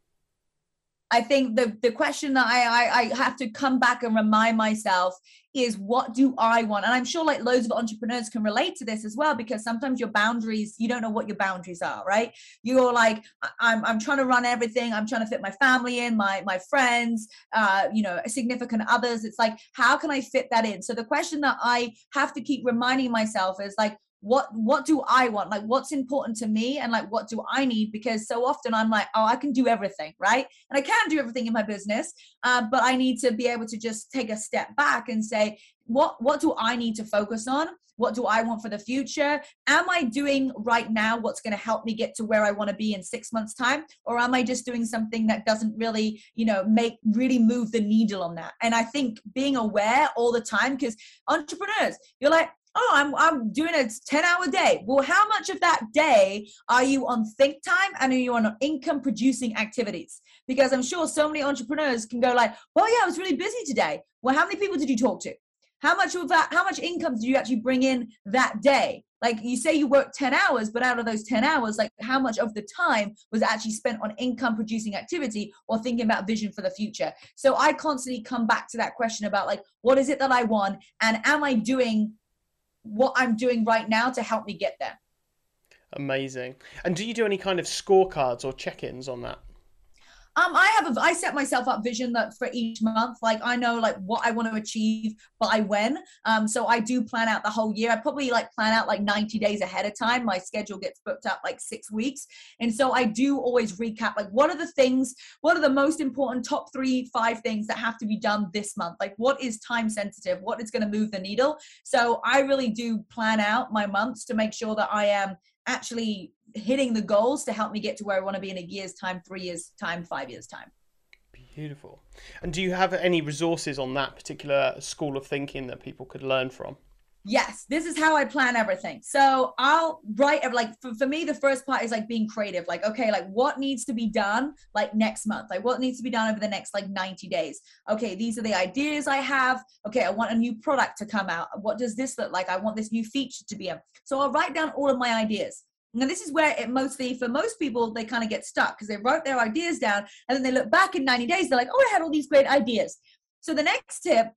I think the the question that I, I, I have to come back and remind myself is what do I want? And I'm sure like loads of entrepreneurs can relate to this as well because sometimes your boundaries you don't know what your boundaries are, right? You're like I'm I'm trying to run everything. I'm trying to fit my family in, my my friends, uh, you know, significant others. It's like how can I fit that in? So the question that I have to keep reminding myself is like what what do i want? Like what's important to me? And like what do i need? Because so often i'm like oh i can do everything right? And i can do everything in my business uh, but i need to be able to just take a step back and say what what do i need to focus on? What do i want for the future? Am i doing right now what's going to help me get to where i want to be in six months time? Or am i just doing something that doesn't really you know make really move the needle on that? And i think being aware all the time because entrepreneurs you're like oh, I'm, I'm doing a 10 hour day. Well, how much of that day are you on think time and are you on income producing activities? Because I'm sure so many entrepreneurs can go like, well, yeah, I was really busy today. Well, how many people did you talk to? How much of that, how much income did you actually bring in that day? Like you say you work 10 hours, but out of those 10 hours, like how much of the time was actually spent on income producing activity or thinking about vision for the future? So I constantly come back to that question about like, what is it that I want? And am I doing what I'm doing right now to help me get there. Amazing. And do you do any kind of scorecards or check-ins on that? Um, I have a, I set myself up vision that for each month, like I know like what I want to achieve by when. Um, so I do plan out the whole year. I probably like plan out like 90 days ahead of time. My schedule gets booked up like six weeks. And so I do always recap like what are the things, what are the most important top three, five things that have to be done this month? Like what is time sensitive? What is going to move the needle? So I really do plan out my months to make sure that I am actually hitting the goals to help me get to where I want to be in a year's time, three years' time, five years' time. Beautiful. And do you have any resources on that particular school of thinking that people could learn from? Yes, this is how I plan everything. So I'll write like for, for me, the first part is like being creative. Like, okay, like what needs to be done like next month? Like what needs to be done over the next like 90 days? Okay, these are the ideas I have. Okay, I want a new product to come out. What does this look like? I want this new feature to be in. So I'll write down all of my ideas. Now, this is where it mostly, for most people, they kind of get stuck because they wrote their ideas down and then they look back in 90 days, they're like, oh, I had all these great ideas. So the next tip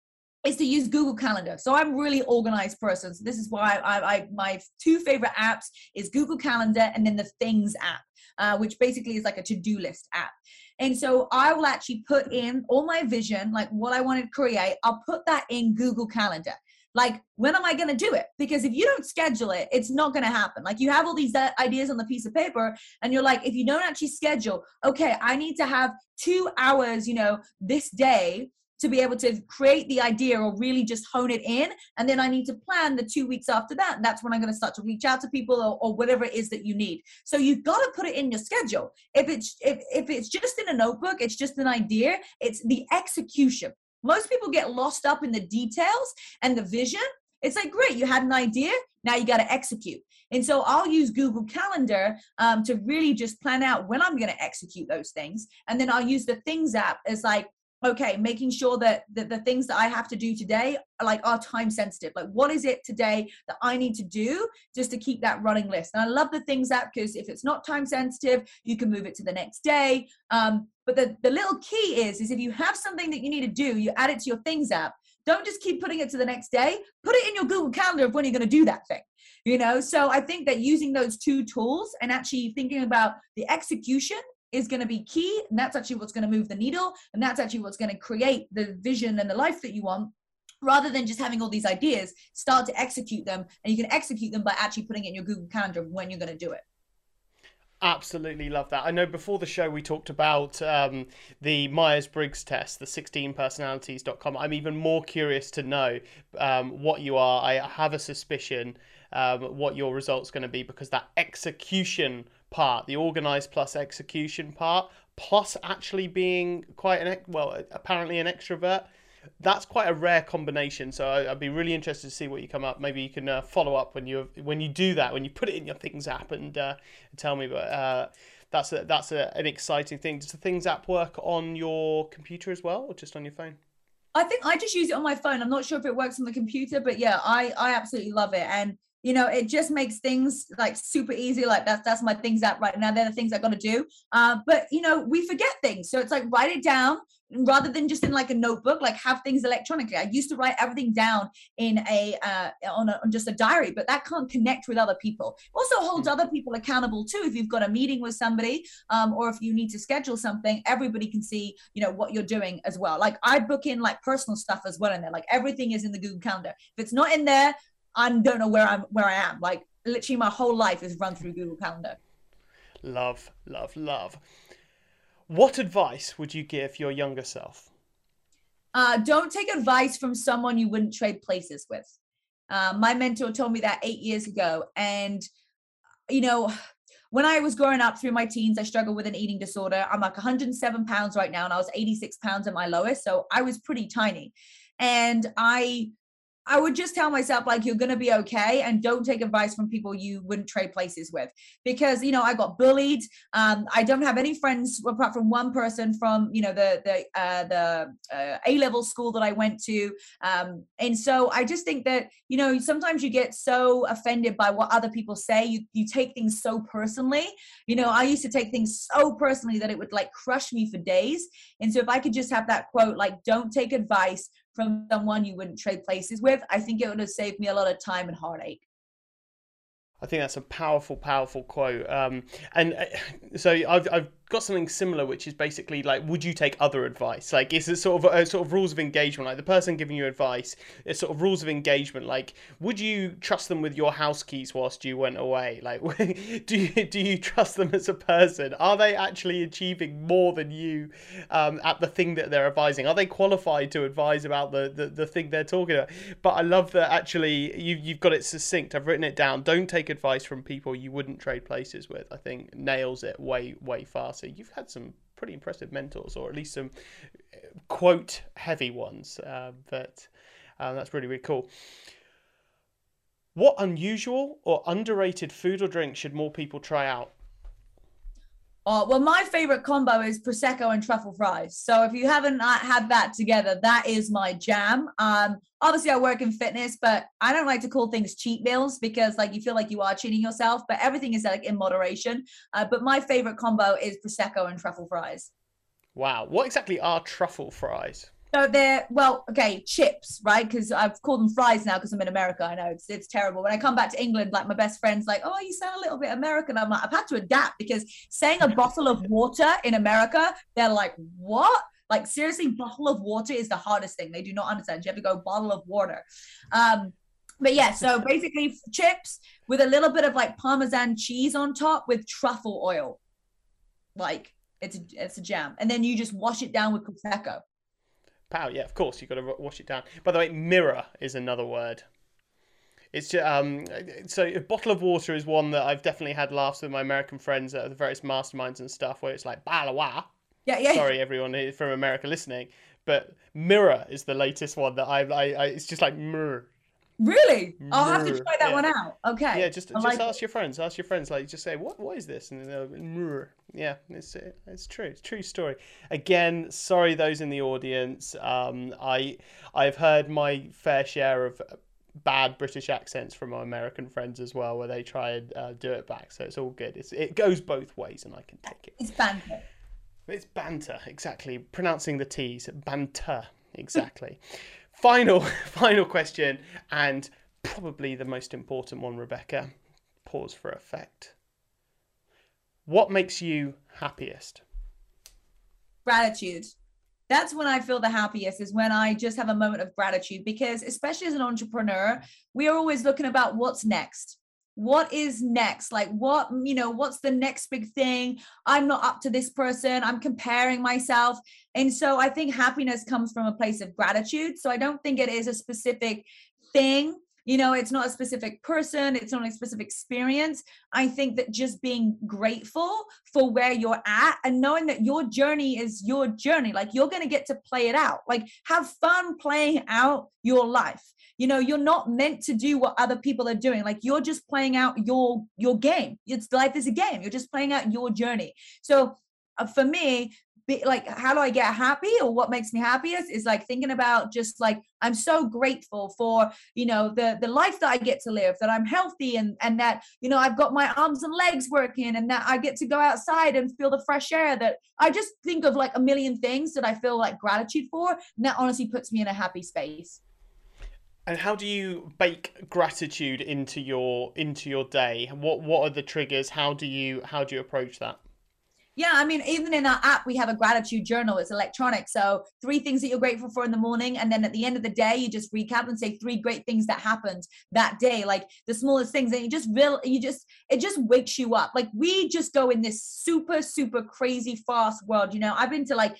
is to use Google Calendar. So I'm really organized person. So this is why I, I my two favorite apps is Google Calendar and then the Things app, uh, which basically is like a to-do list app. And so I will actually put in all my vision, like what I want to create. I'll put that in Google Calendar like when am i going to do it because if you don't schedule it it's not going to happen like you have all these ideas on the piece of paper and you're like if you don't actually schedule okay i need to have two hours you know this day to be able to create the idea or really just hone it in and then i need to plan the two weeks after that and that's when i'm going to start to reach out to people or, or whatever it is that you need. So you've got to put it in your schedule. If it's if, if it's just in a notebook it's just an idea it's the execution. Most people get lost up in the details and the vision. It's like great you had an idea now you got to execute. And so i'll use google calendar um, to really just plan out when i'm going to execute those things and then i'll use the things app as like okay making sure that the, the things that i have to do today are like are time sensitive. Like what is it today that i need to do just to keep that running list? And i love the things app because if it's not time sensitive you can move it to the next day. Um, but the, the little key is is if you have something that you need to do you add it to your things app. Don't just keep putting it to the next day. Put it in your google calendar of when you're going to do that thing you know? So i think that using those two tools and actually thinking about the execution is going to be key and that's actually what's going to move the needle and that's actually what's going to create the vision and the life that you want rather than just having all these ideas start to execute them and you can execute them by actually putting it in your google calendar when you're going to do it Absolutely love that. I know before the show we talked about um, the Myers Briggs test, the 16personalities.com. I'm even more curious to know um, what you are. I have a suspicion um, what your result's going to be because that execution part, the organized plus execution part, plus actually being quite an well, apparently an extrovert. That's quite a rare combination. So I, would be really interested to see what you come up. Maybe you can uh, follow up when you when you do that, when you put it in your Things app, and uh, tell me. But uh, that's a, that's a, an exciting thing. Does the Things app work on your computer as well, or just on your phone? I think I just use it on my phone. I'm not sure if it works on the computer, but yeah, I I absolutely love it. And you know it just makes things like super easy like that's that's my things that right now they're the things i got to do. Uh, but you know we forget things. So it's like write it down rather than just in like a notebook like have things electronically. I used to write everything down in a uh, on, a, on just a diary but that can't connect with other people. Also holds hmm. other people accountable too. If you've got a meeting with somebody um, or if you need to schedule something everybody can see you know what you're doing as well. Like i book in like personal stuff as well in there. Like everything is in the google calendar. If it's not in there I don't know where I'm where I am. Like literally my whole life is run through Google Calendar. Love, love, love. What advice would you give your younger self? Uh, don't take advice from someone you wouldn't trade places with. Uh, my mentor told me that eight years ago. And, you know, when I was growing up through my teens, I struggled with an eating disorder. I'm like 107 pounds right now, and I was 86 pounds at my lowest. So I was pretty tiny. And I I would just tell myself like you're gonna be okay, and don't take advice from people you wouldn't trade places with, because you know I got bullied. Um, I don't have any friends apart from one person from you know the the uh, the uh, A level school that I went to, um, and so I just think that you know sometimes you get so offended by what other people say, you you take things so personally. You know I used to take things so personally that it would like crush me for days, and so if I could just have that quote like don't take advice from someone you wouldn't trade places with, I think it would have saved me a lot of time and heartache. I think that's a powerful, powerful quote. Um, and uh, so I've, I've got something similar, which is basically like, would you take other advice? Like, is it sort of a, sort of rules of engagement? Like the person giving you advice, it's sort of rules of engagement. Like, would you trust them with your house keys whilst you went away? Like, do you do you trust them as a person? Are they actually achieving more than you um, at the thing that they're advising? Are they qualified to advise about the, the, the thing they're talking about? But I love that actually you you've got it succinct. I've written it down. Don't take advice from people you wouldn't trade places with. I think nails it way way faster. So you've had some pretty impressive mentors, or at least some uh, quote heavy ones. Uh, but uh, that's really really cool. What unusual or underrated food or drink should more people try out? Oh, well, my favorite combo is prosecco and truffle fries. So if you haven't uh, had that together, that is my jam. Um, obviously, I work in fitness, but I don't like to call things cheat meals because like you feel like you are cheating yourself. But everything is like in moderation. Uh, but my favorite combo is prosecco and truffle fries. Wow, what exactly are truffle fries? So they're well, okay, chips, right? Because I've called them fries now because I'm in America. I know it's it's terrible. When I come back to England, like my best friend's like, "Oh, you sound a little bit American." I'm like, I've had to adapt because saying a bottle of water in America, they're like, "What?" Like seriously, bottle of water is the hardest thing. They do not understand. You have to go bottle of water. Um, but yeah, so basically chips with a little bit of like Parmesan cheese on top with truffle oil. Like it's it's a jam, and then you just wash it down with prosecco. Pow, yeah, of course, you've got to wash it down. By the way, mirror is another word. It's just, um, so a bottle of water is one that I've definitely had laughs with my American friends at the various masterminds and stuff where it's like balawa. Yeah, yeah. Sorry, everyone from America listening, but mirror is the latest one that I, I, I it's just like mirror. Really? I'll have to try that Yeah. one out. Okay. Yeah, just I just like it. ask your friends. Ask your friends. Like, just say, "What? What is this?" And they'll, "Mrr." yeah, it's it's true. It's a true story. Again, sorry those in the audience. Um, I I've heard my fair share of bad British accents from my American friends as well, where they try and uh, do it back. So it's all good. It's it goes both ways, and I can take it. It's banter. It's banter, exactly. Pronouncing the T's, banter, exactly. final, final question, and probably the most important one, Rebecca. Pause for effect. What makes you happiest? Gratitude. That's when I feel the happiest is when I just have a moment of gratitude because especially as an entrepreneur, we are always looking about what's next. What is next? Like what, you know, what's the next big thing? I'm not up to this person. I'm comparing myself. And so I think happiness comes from a place of gratitude. So I don't think it is a specific thing. You know, it's not a specific person, it's not a specific experience. I think that just being grateful for where you're at and knowing that your journey is your journey, like you're going to get to play it out. Like have fun playing out your life. You know, you're not meant to do what other people are doing. Like you're just playing out your your game. It's life is a game. You're just playing out your journey. So uh, for me, be, like how do I get happy or what makes me happiest is like thinking about just like I'm so grateful for you know the the life that I get to live that I'm healthy and and that you know I've got my arms and legs working and that I get to go outside and feel the fresh air that I just think of like a million things that I feel like gratitude for and that honestly puts me in a happy space. And how do you bake gratitude into your into your day? What what are the triggers? How do you how do you approach that? Yeah, I mean, even in our app, we have a gratitude journal. It's electronic. So, three things that you're grateful for in the morning. And then at the end of the day, you just recap and say three great things that happened that day, like the smallest things. And you just will, you just, it just wakes you up. Like, we just go in this super, super crazy fast world. You know, I've been to like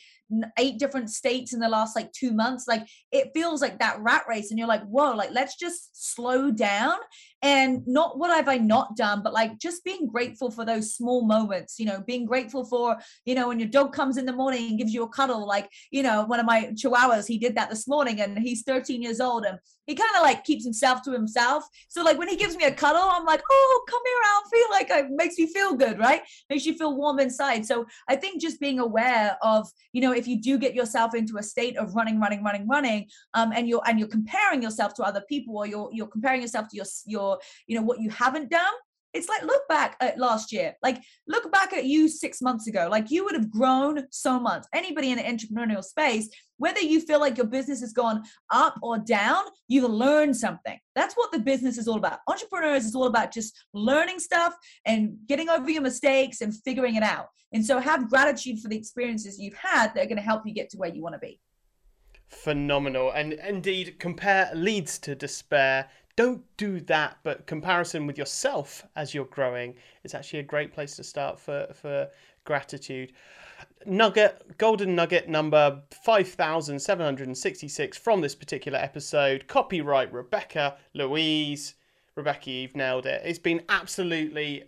eight different states in the last like two months. Like, it feels like that rat race. And you're like, whoa, like, let's just slow down and not what have I not done, but like just being grateful for those small moments, you know, being grateful for, you know, when your dog comes in the morning and gives you a cuddle, like, you know, one of my chihuahuas, he did that this morning and he's 13 years old and he kind of like keeps himself to himself. So like when he gives me a cuddle, I'm like, oh, come here, feel like it makes me feel good, right? Makes you feel warm inside. So I think just being aware of, you know, if you do get yourself into a state of running, running, running, running, um, and you're and you're comparing yourself to other people or you're you're comparing yourself to your your you know what you haven't done it's like look back at last year. Like look back at you six months ago. Like you would have grown so much. Anybody in an entrepreneurial space whether you feel like your business has gone up or down you've learned something. That's what the business is all about. Entrepreneurs is all about just learning stuff and getting over your mistakes and figuring it out. And so have gratitude for the experiences you've had that are going to help you get to where you want to be. Phenomenal. And indeed, compare leads to despair. Don't do that, but comparison with yourself as you're growing is actually a great place to start for, for gratitude. Nugget, golden nugget number 5766 from this particular episode. Copyright Rebecca Louise. Rebecca, you've nailed it. It's been absolutely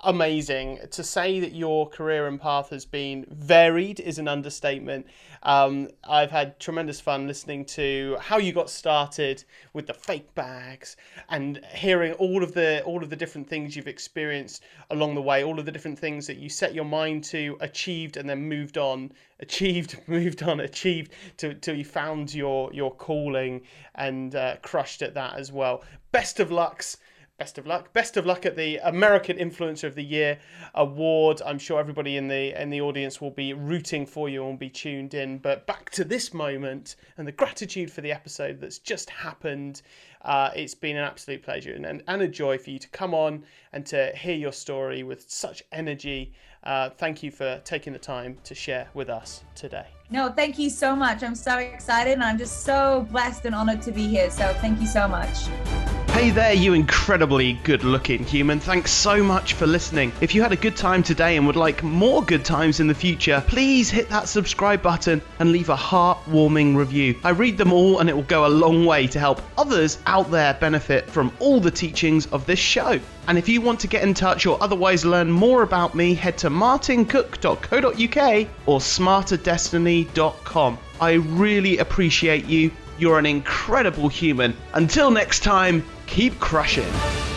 amazing. To say that your career and path has been varied is an understatement. Um, I've had tremendous fun listening to how you got started with the fake bags and hearing all of the all of the different things you've experienced along the way, all of the different things that you set your mind to, achieved, and then moved on, achieved, moved on, achieved till, till you found your your calling and uh, crushed at that as well. Best of lucks best of luck. Best of luck at the American Influencer of the Year award. I'm sure everybody in the in the audience will be rooting for you and be tuned in. But back to this moment and the gratitude for the episode that's just happened. Uh, it's been an absolute pleasure and, and, and a joy for you to come on and to hear your story with such energy. Uh, thank you for taking the time to share with us today. No, thank you so much. I'm so excited and I'm just so blessed and honored to be here. So thank you so much. Hey there, you incredibly good looking human. Thanks so much for listening. If you had a good time today and would like more good times in the future, please hit that subscribe button and leave a heartwarming review. I read them all and it will go a long way to help others out there benefit from all the teachings of this show. And if you want to get in touch or otherwise learn more about me, head to martincook.co.uk or smarterdestiny.com. I really appreciate you You're an incredible human. Until next time, keep crushing.